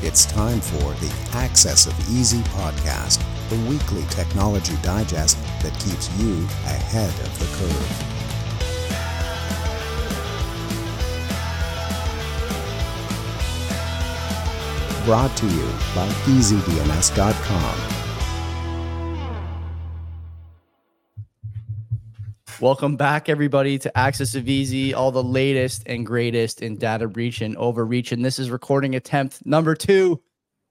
It's time for the Axis of Easy podcast, the weekly technology digest that keeps you ahead of the curve. Brought to you by EasyDNS.com. Welcome back, everybody, to Axis of Easy, all the latest and greatest in data breach and overreach. And this is recording attempt number two.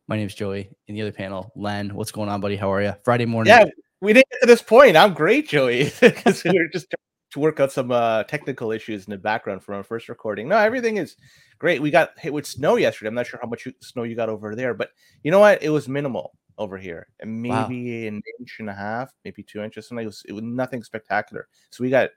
My name is Joey. In the other panel, Len. What's going on, buddy? How are you? Friday morning. Yeah, we didn't get to this point. I'm great, Joey, were just trying to work out some uh, technical issues in the background from our first recording. No, everything is great. We got hit with snow yesterday. I'm not sure how much snow you got over there, but you know what? It was minimal over here, and maybe wow. an inch and a half, maybe two inches. Something it was, it was nothing spectacular. So we got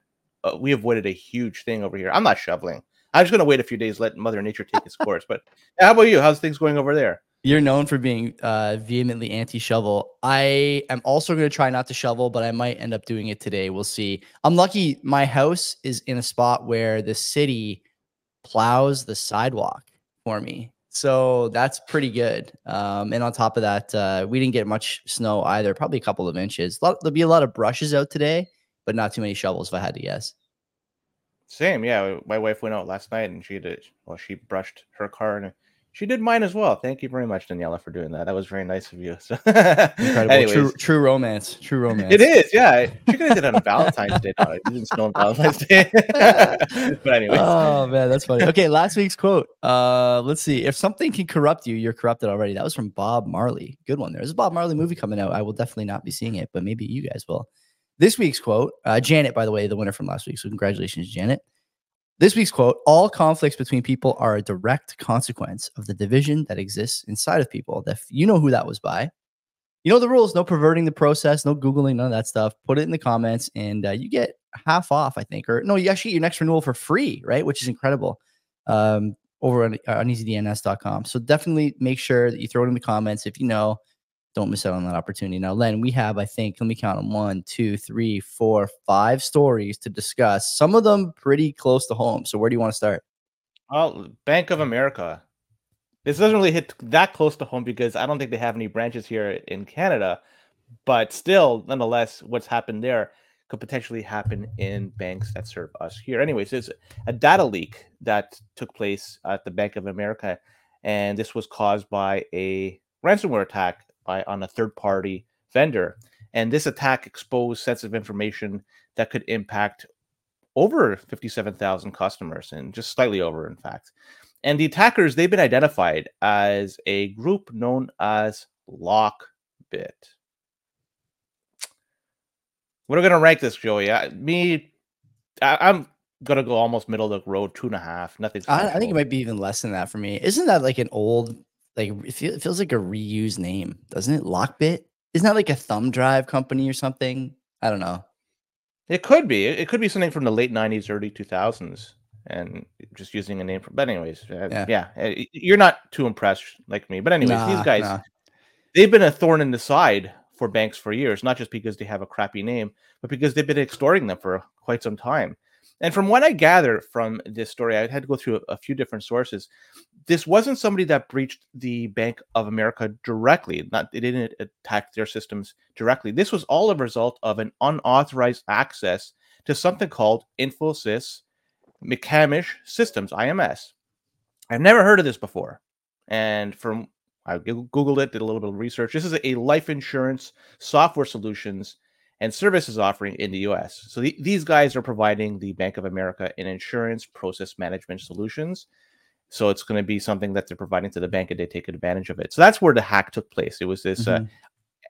uh, we avoided a huge thing over here. I'm not shoveling. I'm just gonna wait a few days, let Mother Nature take its course. But how about you? How's things going over there? You're known for being uh, vehemently anti-shovel. I am also going to try not to shovel, but I might end up doing it today. We'll see. I'm lucky. My house is in a spot where the city plows the sidewalk for me. So that's pretty good. Um, and on top of that, uh, we didn't get much snow either, probably a couple of inches. Lot, there'll be a lot of brushes out today, but not too many shovels if I had to guess. Same, yeah. My wife went out last night and she did, well, she brushed her car and she did mine as well. Thank you very much, Daniela, for doing that. That was very nice of you. So, incredible, Anyways. true, true romance, true romance. It is, yeah. She could have did it on Valentine's Day. No, it didn't snow on Valentine's Day. but anyway, oh man, that's funny. Okay, last week's quote. Uh, let's see. If something can corrupt you, you're corrupted already. That was from Bob Marley. Good one. There's a Bob Marley movie coming out. I will definitely not be seeing it, but maybe you guys will. This week's quote, uh, Janet, by the way, the winner from last week. So congratulations, Janet. This week's quote All conflicts between people are a direct consequence of the division that exists inside of people. That you know who that was by. You know the rules no perverting the process, no Googling, none of that stuff. Put it in the comments and uh, you get half off, I think. Or no, you actually get your next renewal for free, right? Which is incredible um, over on, on easydns.com. So definitely make sure that you throw it in the comments if you know don't miss out on that opportunity. Now, Len, we have, I think, let me count them one, two, three, four, five stories to discuss. Some of them pretty close to home. So, where do you want to start? Well, Bank of America. This doesn't really hit that close to home because I don't think they have any branches here in Canada. But still, nonetheless, what's happened there could potentially happen in banks that serve us here. Anyways, there's a data leak that took place at the Bank of America, and this was caused by a ransomware attack by on a third party vendor. And this attack exposed sensitive information that could impact over 57,000 customers and just slightly over, in fact. And the attackers, they've been identified as a group known as Lockbit. What are we going to rank this, Joey? I, me, I, am going to go almost middle of the road, two and a half. Nothing. I, I think it might be even less than that for me. Isn't that like an old like it, feel, it feels like a reused name, doesn't it? Lockbit isn't that like a thumb drive company or something? I don't know. It could be. It could be something from the late '90s, early 2000s, and just using a name. For, but anyways, uh, yeah. yeah, uh, you're not too impressed like me. But anyways, nah, these guys, nah. they've been a thorn in the side for banks for years, not just because they have a crappy name, but because they've been extorting them for quite some time. And from what I gather from this story, I had to go through a, a, few different sources. This wasn't somebody that breached the Bank of America directly. Not they didn't attack their systems directly. This was all a result of an unauthorized access to something called Infosys McCamish Systems (IMS). I've never heard of this before, and from I googled it, did a little bit of research. This is a life insurance software solutions and services offering in the US. So the, these guys are providing the Bank of America an insurance process management solutions. So it's going to be something that they're providing to the bank and they take advantage of it. So that's where the hack took place. It was this uh, mm-hmm.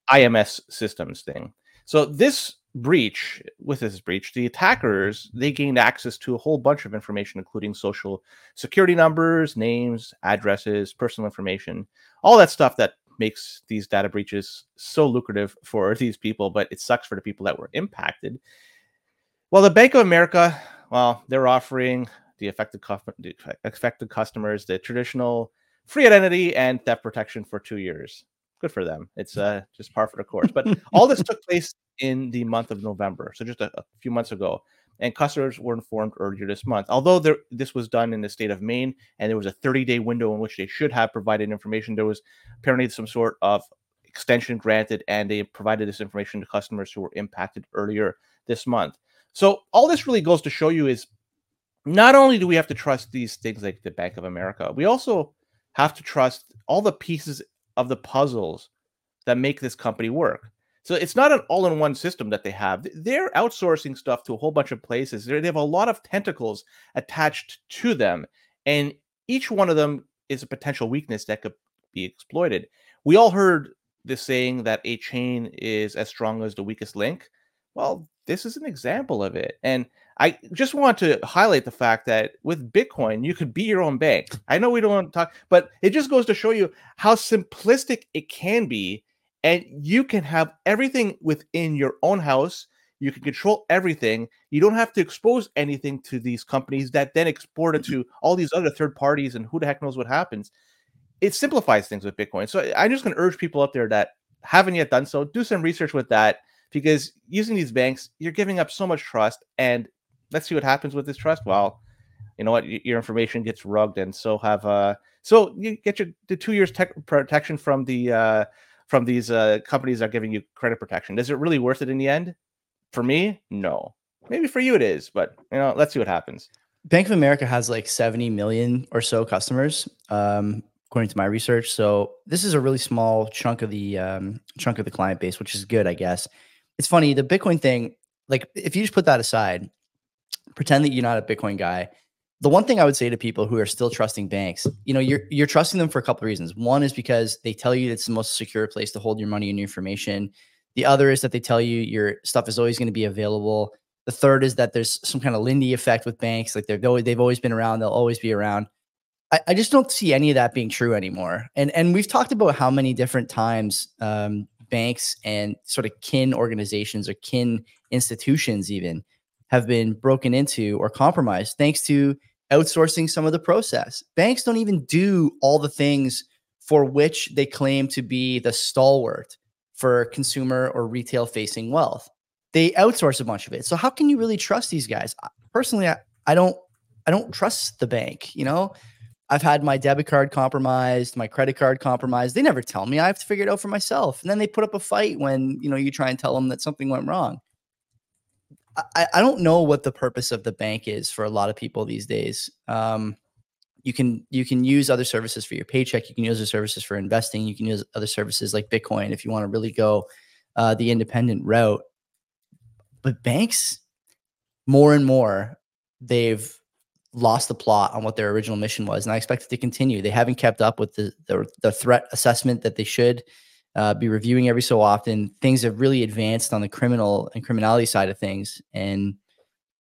uh, IMS systems thing. So this breach, with this breach, the attackers they gained access to a whole bunch of information, including social security numbers, names, addresses, personal information, all that stuff that makes these data breaches so lucrative for these people, but it sucks for the people that were impacted. Well, the Bank of America, well, they're offering the affected, the affected customers the traditional free identity and theft protection for two years. Good for them. It's uh, just par for the course. But all this took place in the month of November, so just a, a few months ago. and customers were informed earlier this month. Although there, this was done in the state of Maine, and there was a 30-day window in which they should have provided information, there was apparently some sort of extension granted, and they provided this information to customers who were impacted earlier this month. So all this really goes to show you is not only do we have to trust these things like the Bank of America, we also have to trust all the pieces of the puzzles that make this company work. So it's not an all-in-one system that they have. They're outsourcing stuff to a whole bunch of places. They're, they have a lot of tentacles attached to them, and each one of them is a potential weakness that could be exploited. We all heard the saying that a chain is as strong as the weakest link. Well, this is an example of it. And I just want to highlight the fact that with Bitcoin, you could be your own bank. I know we don't want to talk, but it just goes to show you how simplistic it can be and you can have everything within your own house. You can control everything. You don't have to expose anything to these companies that then export it to all these other third parties, and who the heck knows what happens. It simplifies things with Bitcoin. So I'm just going to urge people out there that haven't yet done so, do some research with that because using these banks, you're giving up so much trust. And let's see what happens with this trust. Well, you know what? Your information gets rugged, and so have uh, so you get your the two years tech protection from the uh, from these uh, companies that are giving you credit protection. Is it really worth it in the end? For me, no. Maybe for you it is, but you know, let's see what happens. Bank of America has like 70 million or so customers, um, according to my research. So this is a really small chunk of the um, chunk of the client base, which is good, I guess. It's funny the Bitcoin thing. Like, if you just put that aside, pretend that you're not a Bitcoin guy, the one thing I would say to people who are still trusting banks, you know, you're you're trusting them for a couple of reasons. One is because they tell you it's the most secure place to hold your money and your information. The other is that they tell you your stuff is always going to be available. The third is that there's some kind of Lindy effect with banks, like they've always they've always been around, they'll always be around. I, I just don't see any of that being true anymore. And and we've talked about how many different times um, banks and sort of kin organizations or kin institutions even have been broken into or compromised thanks to outsourcing some of the process. Banks don't even do all the things for which they claim to be the stalwart for consumer or retail facing wealth. They outsource a bunch of it. So how can you really trust these guys? Personally, I, I don't I don't trust the bank, you know? I've had my debit card compromised, my credit card compromised. They never tell me. I have to figure it out for myself. And then they put up a fight when, you know, you try and tell them that something went wrong. I, I don't know what the purpose of the bank is for a lot of people these days. Um, you can you can use other services for your paycheck. You can use other services for investing. You can use other services like Bitcoin if you want to really go uh, the independent route. But banks, more and more, they've lost the plot on what their original mission was, and I expect it to continue. They haven't kept up with the the, the threat assessment that they should uh, be reviewing every so often. Things have really advanced on the criminal and criminality side of things, and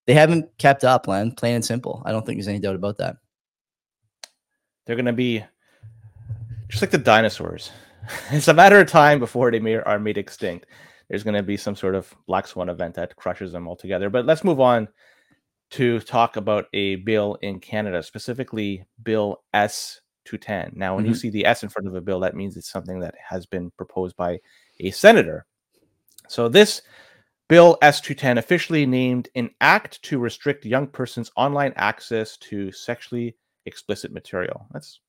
they haven't kept up, Len. Plain and simple. I don't think there's any doubt about that. They're going to be just like the dinosaurs. it's a matter of time before they are made extinct. There's going to be some sort of black swan event that crushes them altogether. But let's move on to talk about a bill in Canada, specifically Bill S 210. Now, when mm-hmm. you see the S in front of a bill, that means it's something that has been proposed by a senator. So this bill S210 officially named an act to restrict young persons' online access to sexually explicit material. That's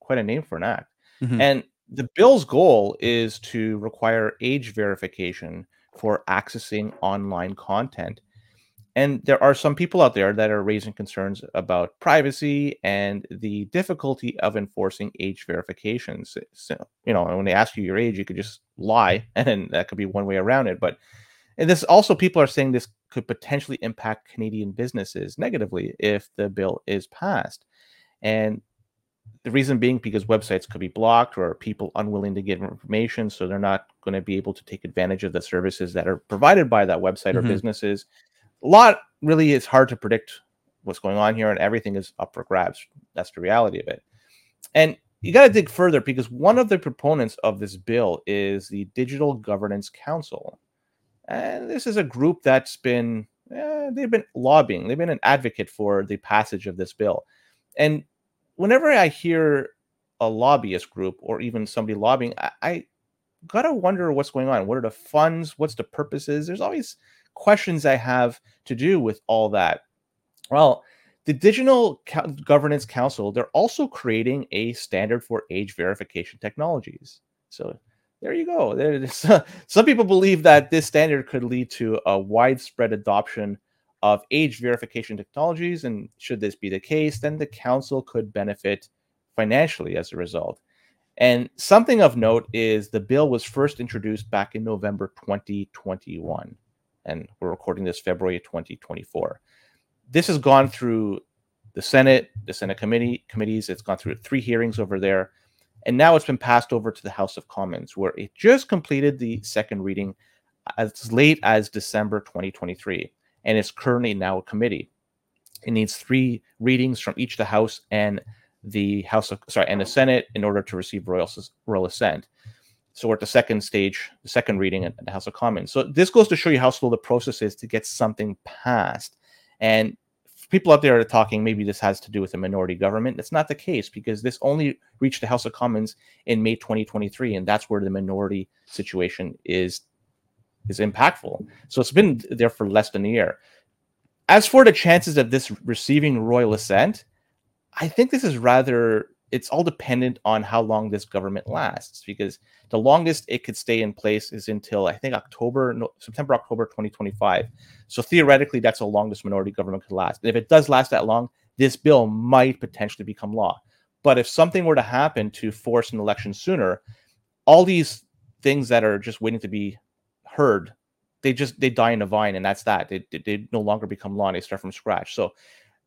quite a name for an act. Mm-hmm. And the bill's goal is to require age verification for accessing online content and there are some people out there that are raising concerns about privacy and the difficulty of enforcing age verifications. So, you know, when they ask you your age, you could just lie, and that could be one way around it. But and this also, people are saying this could potentially impact Canadian businesses negatively if the bill is passed. And the reason being because websites could be blocked or people unwilling to give information, so they're not going to be able to take advantage of the services that are provided by that website mm-hmm. or businesses a lot really is hard to predict what's going on here, and everything is up for grabs. That's the reality of it. And you got to dig further because one of the proponents of this bill is the Digital Governance Council. And this is a group that's been, eh, they've been lobbying, they've been an advocate for the passage of this bill. And whenever I hear a lobbyist group or even somebody lobbying, I, I got to wonder what's going on. What are the funds? What's the purposes? There's always questions I have to do with all that? Well, the Digital Governance Council, they're also creating a standard for age verification technologies. So there you go. There's, some people believe that this standard could lead to a widespread adoption of age verification technologies. And should this be the case, then the council could benefit financially as a result. And something of note is the bill was first introduced back in November 2021. And we're recording this February 2024. This has gone through the Senate, the Senate committee committees. It's gone through three hearings over there. And now it's been passed over to the House of Commons, where it just completed the second reading as late as December 2023 and it's currently now a committee. It needs three readings from each the House and the House of sorry and the Senate in order to receive royal royal assent. So we're at the second stage, the second reading in the House of Commons. So this goes to show you how slow the process is to get something passed. And people out there are talking maybe this has to do with a minority government. That's not the case because this only reached the House of Commons in May 2023, and that's where the minority situation is is impactful. So it's been there for less than a year. As for the chances of this receiving royal assent, I think this is rather it's all dependent on how long this government lasts because the longest it could stay in place is until I think October, no, September, October 2025. So theoretically, that's the longest minority government could last. And if it does last that long, this bill might potentially become law. But if something were to happen to force an election sooner, all these things that are just waiting to be heard, they just they die in a vine, and that's that. They, they, they no longer become law. They start from scratch. So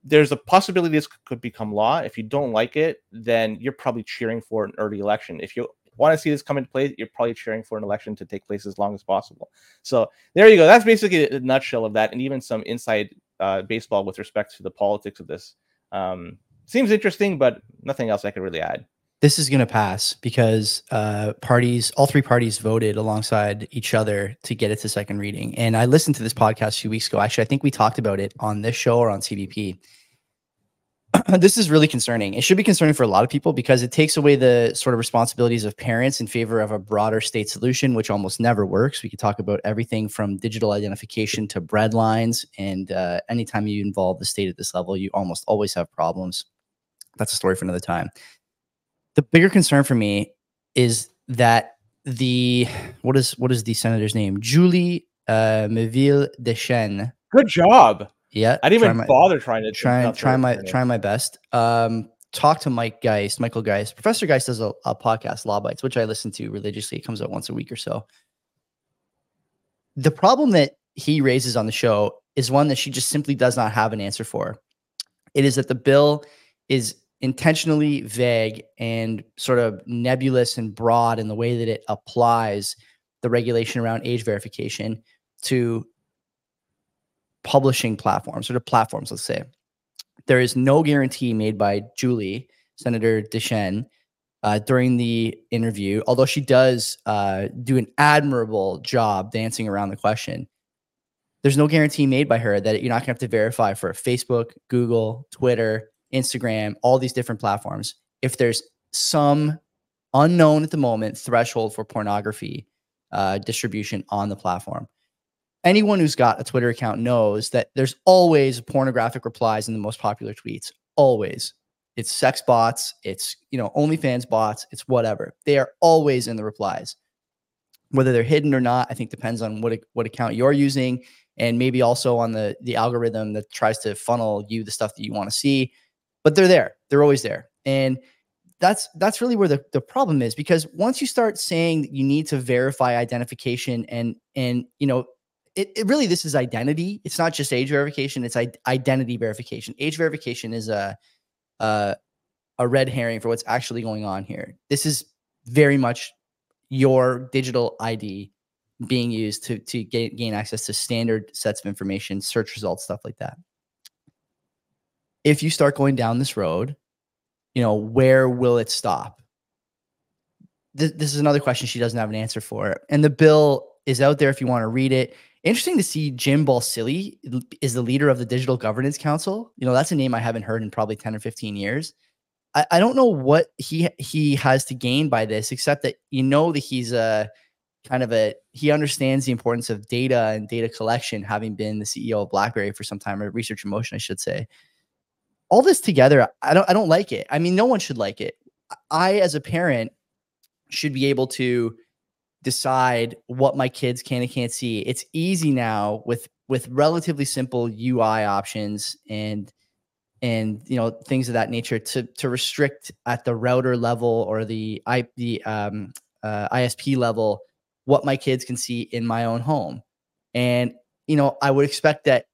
there's a possibility this could become law. If you don't like it, then you're probably cheering for an early election. If you want to see this come into play, you're probably cheering for an election to take place as long as possible. So there you go. That's basically a nutshell of that, and even some inside uh, baseball with respect to the politics of this. Um, seems interesting, but nothing else I could really add this is going to pass because uh, parties, all three parties voted alongside each other to get it to second reading. And I listened to this podcast a few weeks ago. Actually, I think we talked about it on this show or on CBP. this is really concerning. It should be concerning for a lot of people because it takes away the sort of responsibilities of parents in favor of a broader state solution, which almost never works. We could talk about everything from digital identification to bread lines. And uh, anytime you involve the state at this level, you almost always have problems. That's a story for another time the bigger concern for me is that the what is what is the senator's name? Julie uh, Meville Deschênes. Good job. Yeah, I didn't even my, bother trying to try try my try my best. Um, talk to Mike Geist, Michael Geist. Professor Geist does a, a podcast, Law Bytes, which I listen to religiously. It comes out once a week or so. The problem that he raises on the show is one that she just simply does not have an answer for. It is that the bill is intentionally vague and sort of nebulous and broad in the way that it applies the regulation around age verification to publishing platforms or to platforms, let's say. There is no guarantee made by Julie, Senator Dechêne, uh, during the interview, although she does uh, do an admirable job dancing around the question. There's no guarantee made by her that you're not going to have to verify for Facebook, Google, Twitter, Instagram, all these different platforms, if there's some unknown at the moment threshold for pornography uh, distribution on the platform, anyone who's got a Twitter account knows that there's always pornographic replies in the most popular tweets. Always. It's sex bots, it's you know, OnlyFans bots, it's whatever. They are always in the replies. Whether they're hidden or not, I think depends on what what account you're using and maybe also on the the algorithm that tries to funnel you the stuff that you want to see but they're there. They're always there. And that's that's really where the, the problem is because once you start saying you need to verify identification and and you know it, it really this is identity. It's not just age verification. It's identity verification. Age verification is a, a a red herring for what's actually going on here. This is very much your digital id being used to to gain, gain access to standard sets of information search results stuff like that if you start going down this road, you know, where will it stop? This, this is another question she doesn't have an answer for. And the bill is out there if you want to read it. Interesting to see Jim Balsillie is the leader of the Digital Governance Council. You know, that's a name I haven't heard in probably 10 or 15 years. I, I don't know what he he has to gain by this, except that you know that he's a kind of a he understands the importance of data and data collection, having been the CEO of BlackBerry for some time, or Research in Motion, I should say. All this together, I don't I don't like it. I mean, no one should like it. I, as a parent, should be able to decide what my kids can and can't see. It's easy now with with relatively simple UI options and and you know things of that nature to to restrict at the router level or the I the um, uh, ISP level what my kids can see in my own home. And you know, I would expect that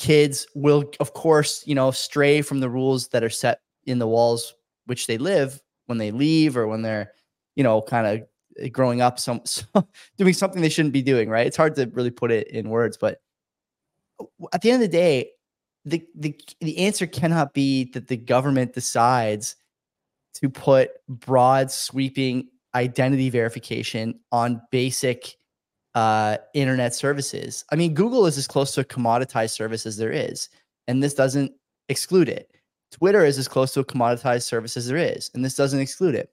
kids will of course, you know, stray from the rules that are set in the walls which they live when they leave or when they're, you know, kind of uh, growing up some, some doing something they shouldn't be doing, right? It's hard to really put it in words, but at the end of the day, the the the answer cannot be that the government decides to put broad sweeping identity verification on basic uh, internet services. I mean, Google is as close to a commoditized service as there is, and this doesn't exclude it. Twitter is as close to a commoditized service as there is, and this doesn't exclude it.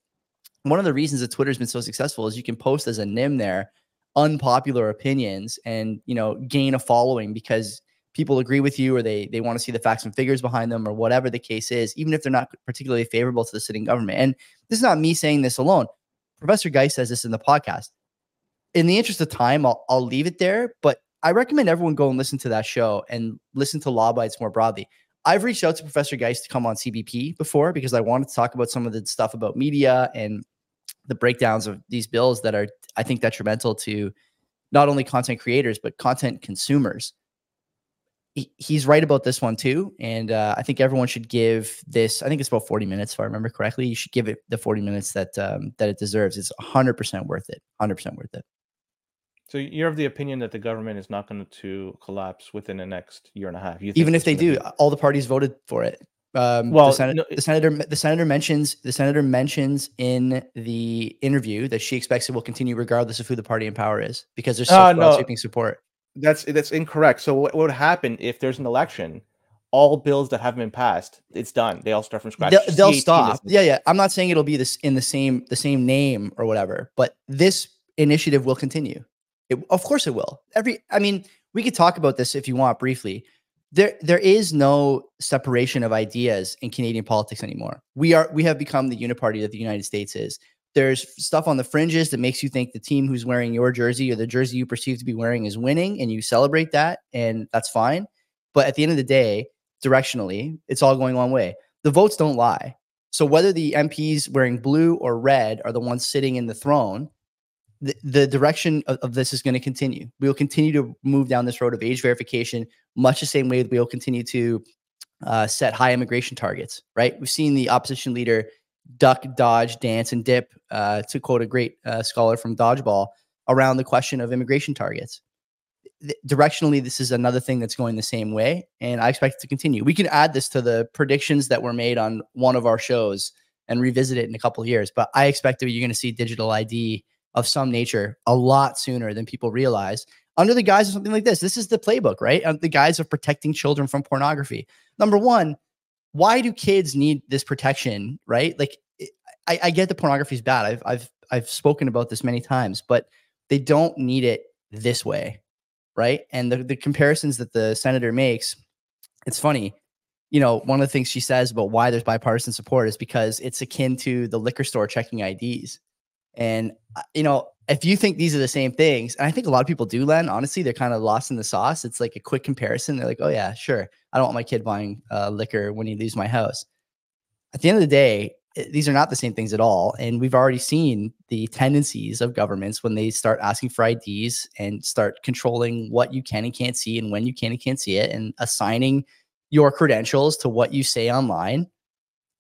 One of the reasons that Twitter's been so successful is you can post as a nim there unpopular opinions and you know gain a following because people agree with you or they they want to see the facts and figures behind them or whatever the case is even if they're not particularly favorable to the sitting government and this is not me saying this alone professor guy says this in the podcast in the interest of time I'll, I'll leave it there but i recommend everyone go and listen to that show and listen to law bytes more broadly i've reached out to professor geist to come on cbp before because i wanted to talk about some of the stuff about media and the breakdowns of these bills that are i think detrimental to not only content creators but content consumers he's right about this one too. And uh, I think everyone should give this. I think it's about forty minutes, if I remember correctly. You should give it the forty minutes that um, that it deserves. It's hundred percent worth it. Hundred percent worth it. So you're of the opinion that the government is not going to collapse within the next year and a half. Even if they do, be- all the parties voted for it. Um, well, the, no, the, senator, the senator mentions the senator mentions in the interview that she expects it will continue regardless of who the party in power is because there's such uh, no. support. That's that's incorrect. So what, what would happen if there's an election? All bills that haven't been passed, it's done. They all start from scratch. They'll, they'll stop. Yeah, yeah. I'm not saying it'll be this in the same the same name or whatever, but this initiative will continue. It, of course, it will. Every, I mean, we could talk about this if you want briefly. There, there is no separation of ideas in Canadian politics anymore. We are, we have become the uniparty that the United States is. There's stuff on the fringes that makes you think the team who's wearing your jersey or the jersey you perceive to be wearing is winning, and you celebrate that, and that's fine. But at the end of the day, directionally, it's all going one way. The votes don't lie. So whether the MPs wearing blue or red are the ones sitting in the throne, the, direction of, of this is going to continue. We will continue to move down this road of age verification, much the same way that we will continue to uh, set high immigration targets. Right? We've seen the opposition leader duck, dodge, dance, and dip, uh, to quote a great uh, scholar from Dodgeball, around the question of immigration targets. directionally, this is another thing that's going the same way, and I expect it to continue. We can add this to the predictions that were made on one of our shows and revisit it in a couple years. But I expect that you're going to see digital ID of some nature a lot sooner than people realize under the guise of something like this. This is the playbook, right? The guise of protecting children from pornography. Number one, why do kids need this protection, right? Like, I, I get the pornography is bad. I've I've I've spoken about this many times, but they don't need it this way, right? And the the comparisons that the senator makes, it's funny. You know, one of the things she says about why there's bipartisan support is because it's akin to the liquor store checking IDs. And uh, you know, if you think these are the same things, and I think a lot of people do, Len, honestly, they're kind of lost in the sauce. It's like a quick comparison. They're like, oh, yeah, sure. I don't want my kid buying uh, liquor when he leaves my house. At the end of the day, these are not the same things at all. And we've already seen the tendencies of governments when they start asking for IDs and start controlling what you can and can't see and when you can and can't see it and assigning your credentials to what you say online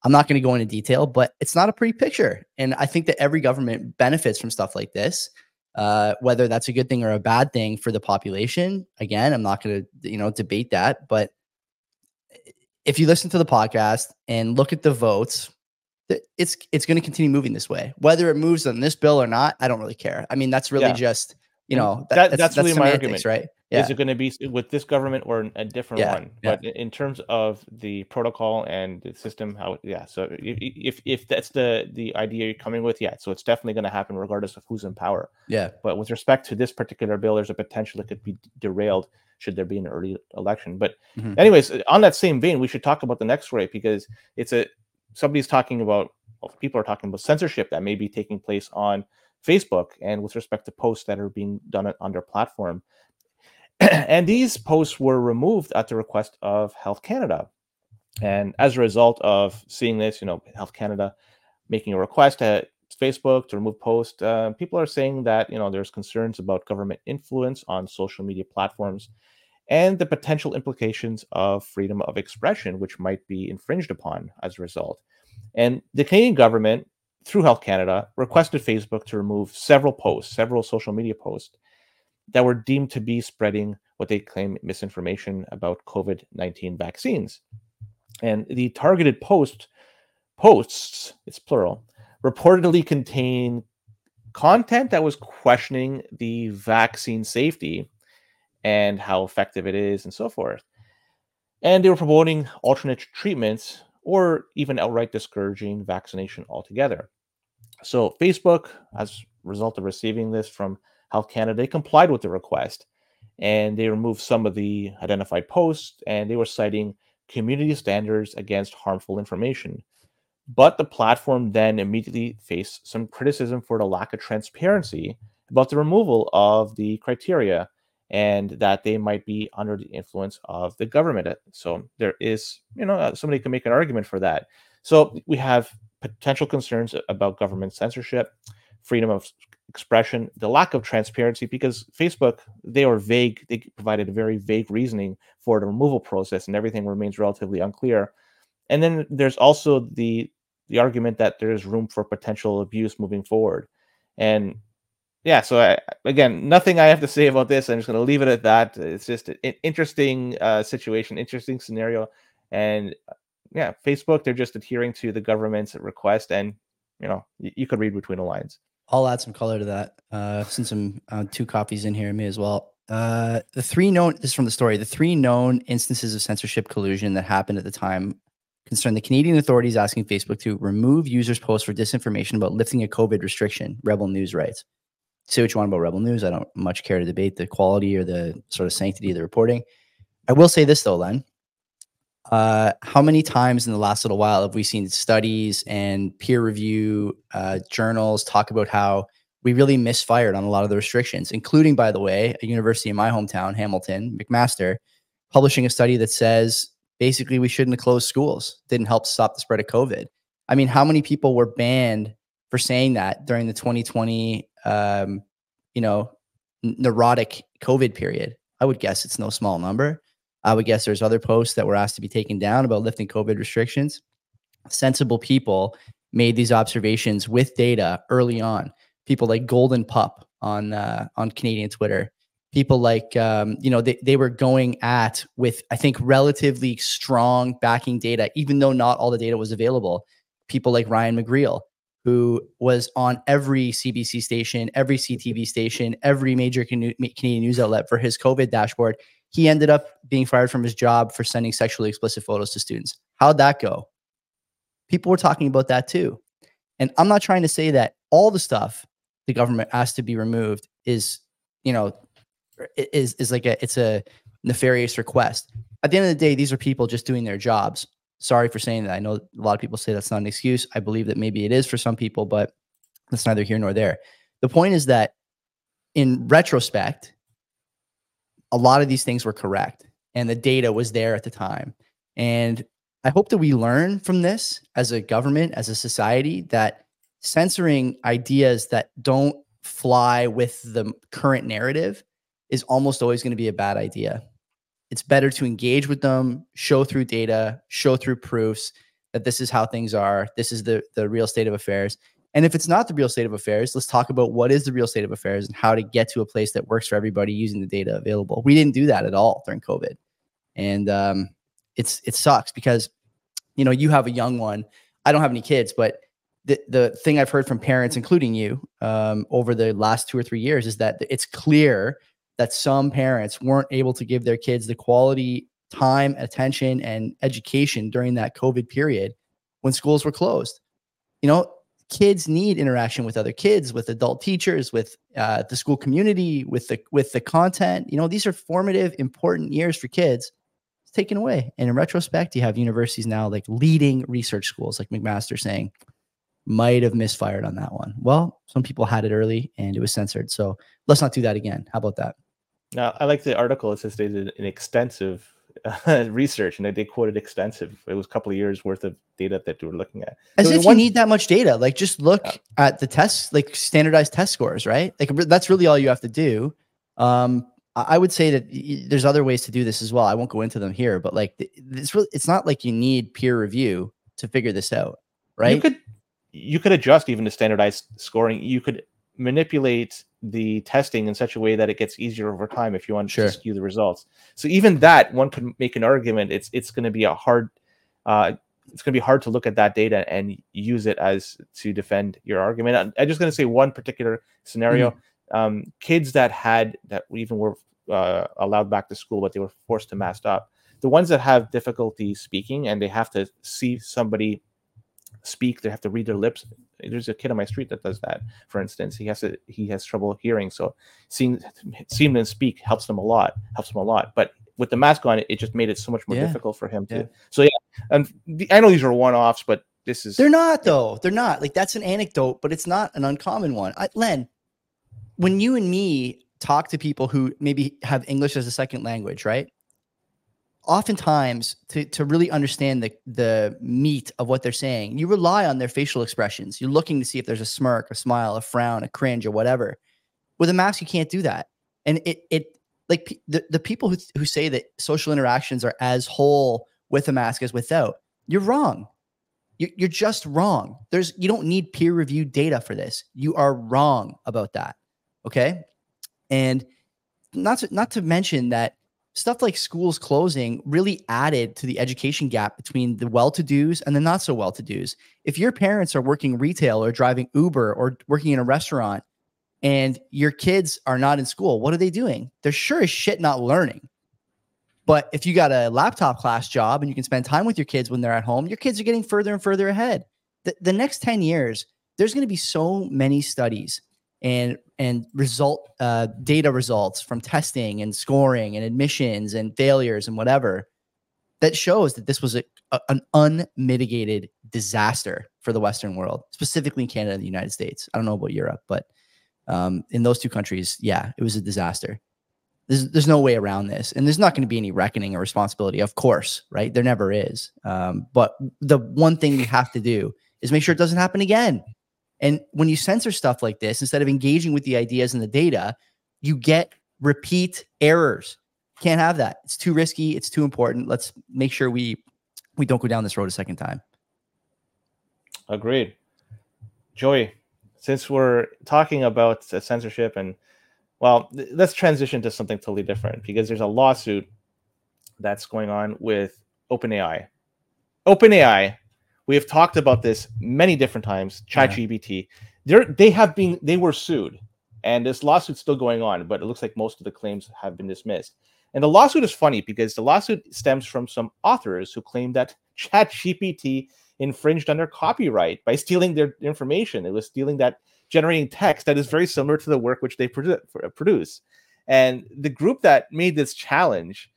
I'm not going to go into detail, but it's not a pretty picture. And I think that every government benefits from stuff like this. Uh, whether that's a good thing or a bad thing for the population, again, I'm not going to you know debate that. But if you listen to the podcast and look at the votes, it's it's going to continue moving this way. Whether it moves on this bill or not, I don't really care. I mean, that's really yeah. just you know that, that's, that's, that's really my argument, right? Yeah. is it going to be with this government or a different yeah. one? But in terms of the protocol and the system, how yeah. So if if that's the the idea you're coming with, yeah. So it's definitely going to happen regardless of who's in power. Yeah. But with respect to this particular bill, there's a potential it could be derailed should there be an early election. But mm-hmm. anyways, on that same vein, we should talk about the next rape because it's a somebody's talking about well, people are talking about censorship that may be taking place on Facebook and with respect to posts that are being done on their platform. and these posts were removed at the request of Health Canada. And as a result of seeing this, you know, Health Canada making a request at Facebook to remove posts, uh, people are saying that, you know, there's concerns about government influence on social media platforms and the potential implications of freedom of expression, which might be infringed upon as a result. And the Canadian government, through Health Canada, requested Facebook to remove several posts, several social media posts that were deemed to be spreading what they claim misinformation about COVID 19 vaccines. And the targeted post posts, it's plural, reportedly contain content that was questioning the vaccine safety and how effective it is and so forth. And they were promoting alternate treatments or even outright discouraging vaccination altogether. So Facebook, as a result of receiving this from Health Canada, they complied with the request and they removed some of the identified posts and they were citing community standards against harmful information. But the platform then immediately faced some criticism for the lack of transparency about the removal of the criteria and that they might be under the influence of the government. So there is, you know, uh, somebody can make an argument for that. So we have potential concerns about government censorship, freedom of expression, the lack of transparency, because Facebook, they are vague. They provided a very vague reasoning for the removal process, and everything remains relatively unclear. And then there's also the the argument that there is room for potential abuse moving forward. And yeah, so I, again, nothing I have to say about this. I'm just going to leave it at that. It's just an interesting uh, situation, interesting scenario, and yeah, Facebook they're just adhering to the government's request, and you know you, you could read between the lines. I'll add some color to that. Uh, since I'm uh, two copies in here, me as well. Uh, the three known this is from the story. The three known instances of censorship collusion that happened at the time concerned the Canadian authorities asking Facebook to remove users' posts for disinformation about lifting a COVID restriction. Rebel News writes say what you want about Rebel News. I don't much care to debate the quality or the sort of sanctity of the reporting. I will say this though, Len. Uh, how many times in the last little while have we seen studies and peer review uh, journals talk about how we really misfired on a lot of the restrictions, including, by the way, a university in my hometown, Hamilton, McMaster, publishing a study that says basically we shouldn't have closed schools, didn't help stop the spread of COVID. I mean, how many people were banned for saying that during the 2020 um, you know, neurotic COVID period. I would guess it's no small number. I would guess there's other posts that were asked to be taken down about lifting COVID restrictions. Sensible people made these observations with data early on. People like Golden Pup on uh, on Canadian Twitter. People like um, you know they, they were going at with I think relatively strong backing data, even though not all the data was available. People like Ryan McGreal, who was on every CBC station, every CTV station, every major Canadian news outlet for his COVID dashboard. He ended up being fired from his job for sending sexually explicit photos to students. How'd that go? People were talking about that too. And I'm not trying to say that all the stuff the government asked to be removed is, you know, is is like a it's a nefarious request. At the end of the day, these are people just doing their jobs sorry for saying that. I know a lot of people say that's not an excuse. I believe that maybe it is for some people, but that's neither here nor there. The point is that in retrospect, a lot of these things were correct and the data was there at the time. And I hope that we learn from this as a government, as a society, that censoring ideas that don't fly with the current narrative is almost always going to be a bad idea it's better to engage with them, show through data, show through proofs that this is how things are. This is the the real state of affairs. And if it's not the real state of affairs, let's talk about what is the real state of affairs and how to get to a place that works for everybody using the data available. We didn't do that at all during COVID, and um, it's it sucks because you know you have a young one. I don't have any kids, but the the thing I've heard from parents, including you, um, over the last two or three years, is that it's clear that some parents weren't able to give their kids the quality time, attention, and education during that COVID period when schools were closed. You know, kids need interaction with other kids, with adult teachers, with uh, the school community, with the with the content. You know, these are formative, important years for kids. It's taken away, and in retrospect, you have universities now like leading research schools, like McMaster saying, might have misfired on that one. Well, some people had it early and it was censored. So let's not do that again. How about that? Now, I like the article. It says they did an extensive uh, research and they quoted extensive. It was a couple of years worth of data that they were looking at. As so if one... you need that much data. Like just look yeah. at the tests, like standardized test scores, right? Like that's really all you have to do. Um, I would say that there's other ways to do this as well. I won't go into them here, but like it's really, it's not like you need peer review to figure this out, right? You could you could adjust even the standardized scoring. You could manipulate the testing in such a way that it gets easier over time if you want sure. to skew the results. So even that, one could make an argument. It's it's going to be a hard, uh, it's going to be hard to look at that data and use it as to defend your argument. I'm, I'm just going to say one particular scenario: mm-hmm. um, kids that had that even were uh, allowed back to school, but they were forced to mask up. The ones that have difficulty speaking and they have to see somebody speak they have to read their lips. There's a kid on my street that does that for instance. He has to he has trouble hearing so seeing seeing them speak helps them a lot helps him a lot. But with the mask on it it just made it so much more yeah. difficult for him to yeah. so yeah and the, i know these are one-offs but this is they're not though. They're not. Like that's an anecdote but it's not an uncommon one. I, len when you and me talk to people who maybe have english as a second language right oftentimes to, to really understand the, the meat of what they're saying, you rely on their facial expressions. You're looking to see if there's a smirk, a smile, a frown, a cringe, or whatever. With a mask, you can't do that. And it, it like the, the people who, who say that social interactions are as whole with a mask as without, you're wrong. You, you're just wrong. There's, you don't need peer reviewed data for this. You are wrong about that. Okay. And not to, not to mention that stuff like schools closing really added to the education gap between the well-to-dos and the not so well-to-dos. If your parents are working retail or driving Uber or working in a restaurant and your kids are not in school, what are they doing? They're sure as shit not learning. But if you got a laptop class job and you can spend time with your kids when they're at home, your kids are getting further and further ahead. The, the next 10 years, there's going to be so many studies and and result uh, data results from testing and scoring and admissions and failures and whatever that shows that this was a, a, an unmitigated disaster for the Western world, specifically in Canada and the United States. I don't know about Europe, but um, in those two countries, yeah, it was a disaster. There's, there's no way around this. And there's not going to be any reckoning or responsibility, of course, right? There never is. Um, but the one thing we have to do is make sure it doesn't happen again. And when you censor stuff like this, instead of engaging with the ideas and the data, you get repeat errors. Can't have that. It's too risky. It's too important. Let's make sure we we don't go down this road a second time. Agreed. Joey, since we're talking about censorship and well, th- let's transition to something totally different because there's a lawsuit that's going on with OpenAI. OpenAI we have talked about this many different times. ChatGPT, yeah. they have been they were sued, and this lawsuit's still going on, but it looks like most of the claims have been dismissed. And the lawsuit is funny because the lawsuit stems from some authors who claim that ChatGPT infringed on their copyright by stealing their information. It was stealing that generating text that is very similar to the work which they produce. And the group that made this challenge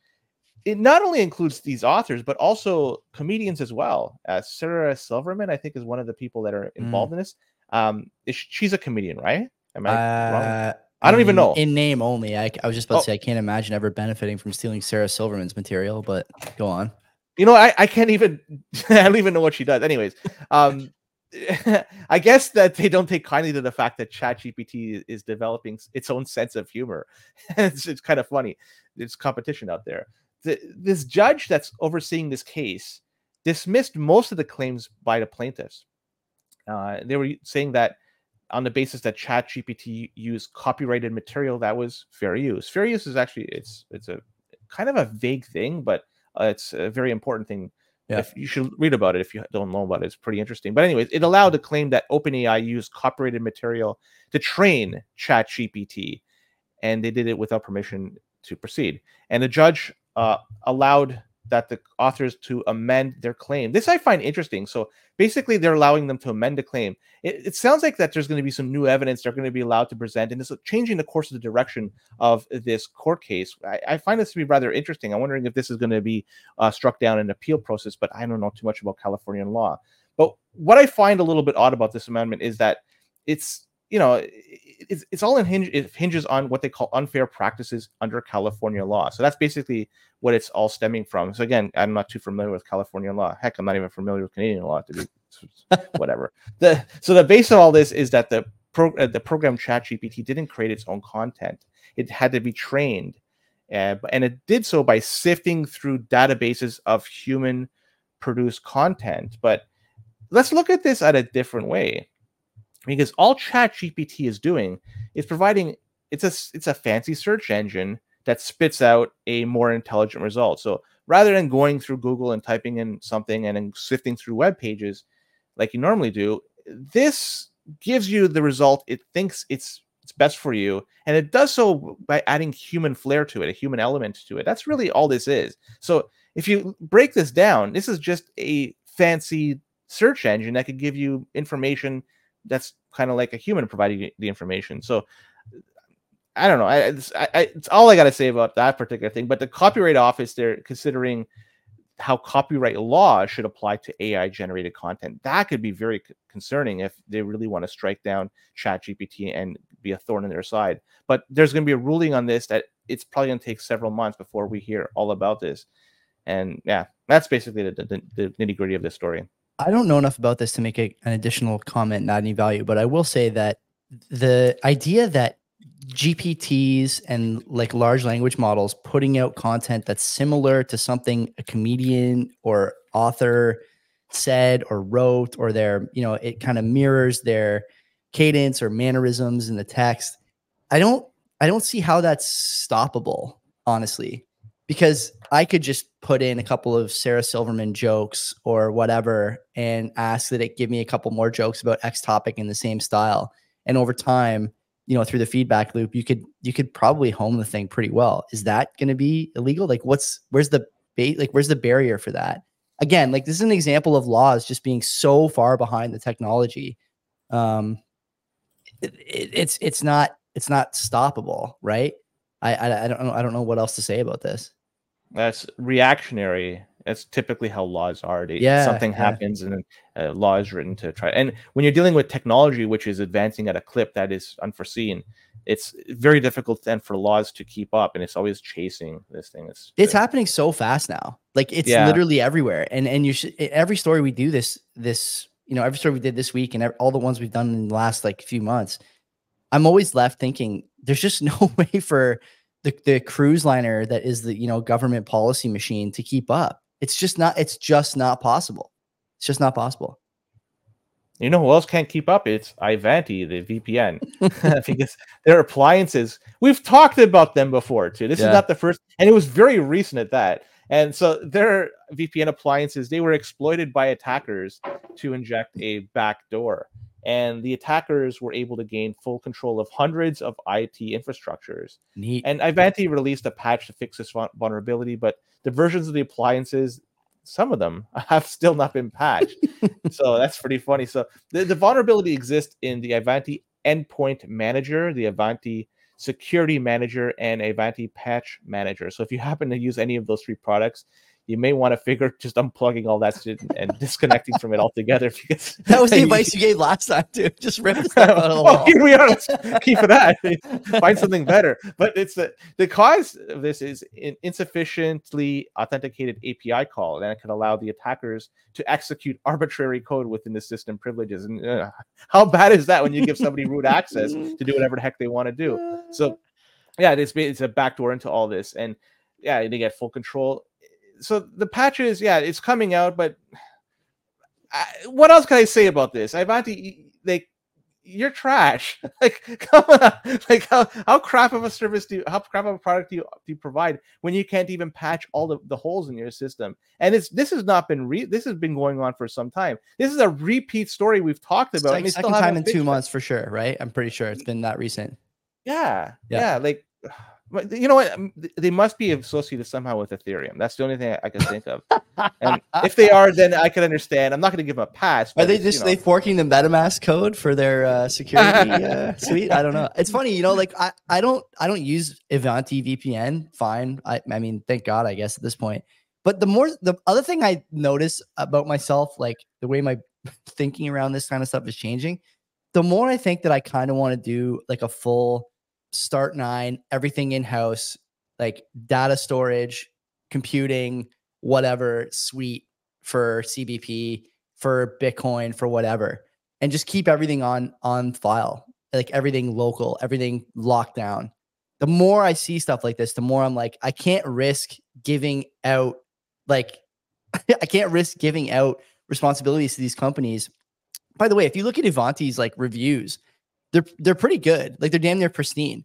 it not only includes these authors but also comedians as well. Uh, Sarah Silverman, I think, is one of the people that are mm. involved mm. in this. Um, she's a comedian, right? Am I uh, wrong? I don't even know. In name only. I, I was just about oh. to say I can't imagine ever benefiting from stealing Sarah Silverman's material, but go on. You know, I, I can't even I don't even know what she does. Anyways, um I guess that they don't take kindly to the fact that ChatGPT is developing its own sense of humor. it's, it's kind of funny. There's competition out there the, this judge that's overseeing this case dismissed most of the claims by the plaintiffs. Uh, they were saying that on the basis that ChatGPT used copyrighted material that was fair use. Fair use is actually it's it's a kind of a vague thing, but uh, it's a very important thing. Yeah. If you should read about it if you don't know about it. It's pretty interesting. But anyways, it allowed the claim that OpenAI used copyrighted material to train ChatGPT and they did it without permission to proceed. And the judge uh, allowed that the authors to amend their claim. This I find interesting. So basically, they're allowing them to amend the claim. It, it sounds like that there's going to be some new evidence they're going to be allowed to present, and it's changing the course of the direction of this court case. I, I find this to be rather interesting. I'm wondering if this is going to be uh, struck down in appeal process, but I don't know too much about Californian law. But what I find a little bit odd about this amendment is that it's you know it's, it's all in hinge it hinges on what they call unfair practices under california law. So that's basically what it's all stemming from. So again i'm not too familiar with california law. Heck i'm not even familiar with canadian law to be whatever. The so the base of all this is that the pro, uh, the program ChatGPT didn't create its own content. It had to be trained uh, and it did so by sifting through databases of human produced content. But let's look at this at a different way because all ChatGPT is doing is providing it's a it's a fancy search engine that spits out a more intelligent result. So rather than going through google and typing in something and then sifting through web pages like you normally do this gives you the result it thinks it's it's best for you. And it does so by adding human flair to it a human element to it. That's really all this is. So if you break this down this is just a fancy search engine that could give you information that's kind of like a human providing the information. So I don't know. I, it's, I, it's all I got to say about that particular thing. But the Copyright Office, they're considering how copyright law should apply to AI generated content. That could be very concerning if they really want to strike down ChatGPT and be a thorn in their side. But there's going to be a ruling on this that it's probably going to take several months before we hear all about this. And yeah, that's basically the, the, the nitty gritty of this story. I don't know enough about this to make a, an additional comment, not any value, but I will say that the idea that GPTs and like large language models putting out content that's similar to something a comedian or author said or wrote, or their, you know, it kind of mirrors their cadence or mannerisms in the text. I don't, I don't see how that's stoppable, honestly because I could just put in a couple of Sarah Silverman jokes or whatever and ask that it give me a couple more jokes about X topic in the same style. And over time, you know, through the feedback loop, you could you could probably home the thing pretty well. Is that going to be illegal? Like, what's where's the bait? Like, where's the barrier for that? Again, like this is an example of laws just being so far behind the technology. Um, it, it, it's it's not it's not stoppable, right? I, I I don't I don't know what else to say about this. That's reactionary. That's typically how laws are. They, yeah, something yeah. happens and a uh, law is written to try. And when you're dealing with technology, which is advancing at a clip that is unforeseen, it's very difficult then for laws to keep up, and it's always chasing this thing. It's it's happening so fast now. Like it's yeah. literally everywhere. And and you should every story we do this this you know every story we did this week and all the ones we've done in the last like few months, I'm always left thinking there's just no way for the, the cruise liner that is the you know government policy machine to keep up. It's just not it's just not possible. It's just not possible. You know who else can't keep up? It's Ivanti, the VPN, because their appliances. We've talked about them before too. This yeah. is not the first, and it was very recent at that. And so their VPN appliances they were exploited by attackers to inject a backdoor and the attackers were able to gain full control of hundreds of IT infrastructures. Neat. And Ivanti released a patch to fix this vulnerability, but the versions of the appliances, some of them have still not been patched. so that's pretty funny. So the, the vulnerability exists in the Ivanti Endpoint Manager, the Ivanti Security Manager, and Ivanti Patch Manager. So if you happen to use any of those three products, you may want to figure just unplugging all that shit and disconnecting from it altogether because that was the advice you gave last time too. Just rip the stuff out of the wall. here we are. Let's keep it that. Find something better. But it's the the cause of this is an insufficiently authenticated API call, and it can allow the attackers to execute arbitrary code within the system privileges. And uh, how bad is that when you give somebody root access to do whatever the heck they want to do? So yeah, it's it's a backdoor into all this, and yeah, they get full control so the patches, yeah, it's coming out, but I, what else can I say about this? I've had to like you're trash. like come on, like how, how crap of a service do you, how crap of a product do you, do you provide when you can't even patch all the, the holes in your system? And it's this has not been re this has been going on for some time. This is a repeat story we've talked about. It's like second time in two months for sure, right? I'm pretty sure it's been that recent. Yeah, yeah, yeah, like you know what? Um, they must be associated somehow with Ethereum. That's the only thing I can think of. and if they are, then I can understand. I'm not going to give them a pass. Are they just you know. they forking the MetaMask code for their uh, security uh, suite? I don't know. It's funny, you know. Like I, I don't I don't use Ivanti VPN. Fine. I I mean, thank God, I guess at this point. But the more the other thing I notice about myself, like the way my thinking around this kind of stuff is changing, the more I think that I kind of want to do like a full Start9, everything in house, like data storage, computing, whatever suite for CBP, for Bitcoin, for whatever, and just keep everything on on file, like everything local, everything locked down. The more I see stuff like this, the more I'm like, I can't risk giving out, like, I can't risk giving out responsibilities to these companies. By the way, if you look at Ivanti's like reviews, they're they're pretty good. Like they're damn near pristine.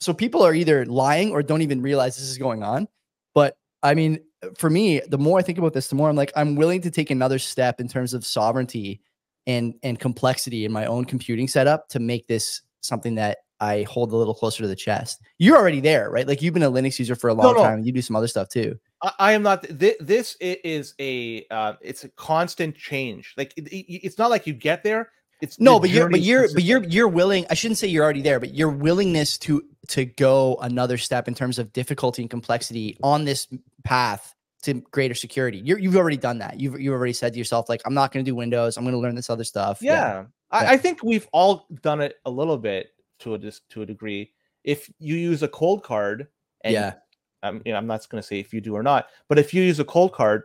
So people are either lying or don't even realize this is going on. But I mean, for me, the more I think about this, the more I'm like, I'm willing to take another step in terms of sovereignty and and complexity in my own computing setup to make this something that I hold a little closer to the chest. You're already there, right? Like you've been a Linux user for a long no, no. time. You do some other stuff too. I, I am not. This, this is a uh, it's a constant change. Like it, it, it's not like you get there it's no, but you're but you're but you're you're willing. I shouldn't say you're already there, but your willingness to to go another step in terms of difficulty and complexity on this path to greater security. you have already done that. You've you've already said to yourself, like, I'm not going to do Windows. I'm going to learn this other stuff. Yeah, yeah. I, I, think we've all done it a little bit to a to a degree. If you use a Coldcard, and yeah, I'm you know I'm not going to say if you do or not, but if you use a Coldcard,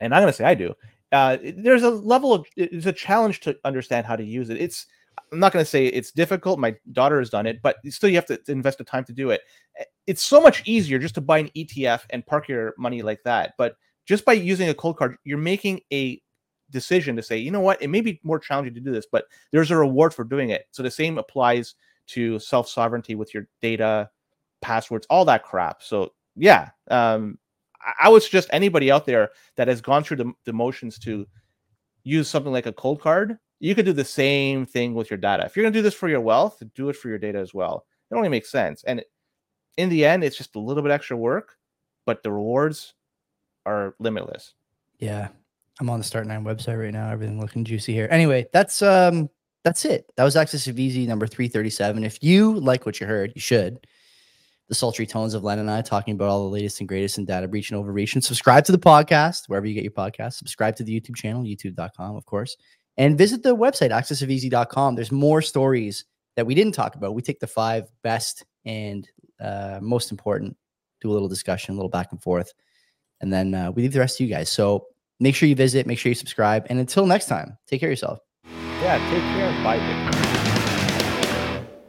and I'm going to say I do, uh, there's a level of it's a challenge to understand how to use it. It's I'm not going to say it's difficult. My daughter has done it, but still you have to invest the time to do it. It's so much easier just to buy an ETF and park your money like that. But just by using a Coldcard, you're making a decision to say, you know what, it may be more challenging to do this, but there's a reward for doing it. So the same applies to self sovereignty with your data, passwords, all that crap. So yeah, um, I would suggest anybody out there that has gone through the, the motions to use something like a Coldcard. you could do the same thing with your data. If you're going to do this for your wealth, do it for your data as well. It only makes sense. And in the end, it's just a little bit extra work, but the rewards are limitless. Yeah. I'm on the Start9 website right now. Everything looking juicy here. Anyway, that's um that's it. That was Axis of Easy number 337. If you like what you heard, you should the sultry tones of Len and I talking about all the latest and greatest in data breach and overreach. And subscribe to the podcast wherever you get your podcast. Subscribe to the YouTube channel, youtube.com, of course. And visit the website, axisofeasy.com. There's more stories that we didn't talk about. We take the five best and uh, most important, do a little discussion, a little back and forth. And then uh, we leave the rest to you guys. So make sure you visit, make sure you subscribe. And until next time, take care of yourself. Yeah, take care. Bye.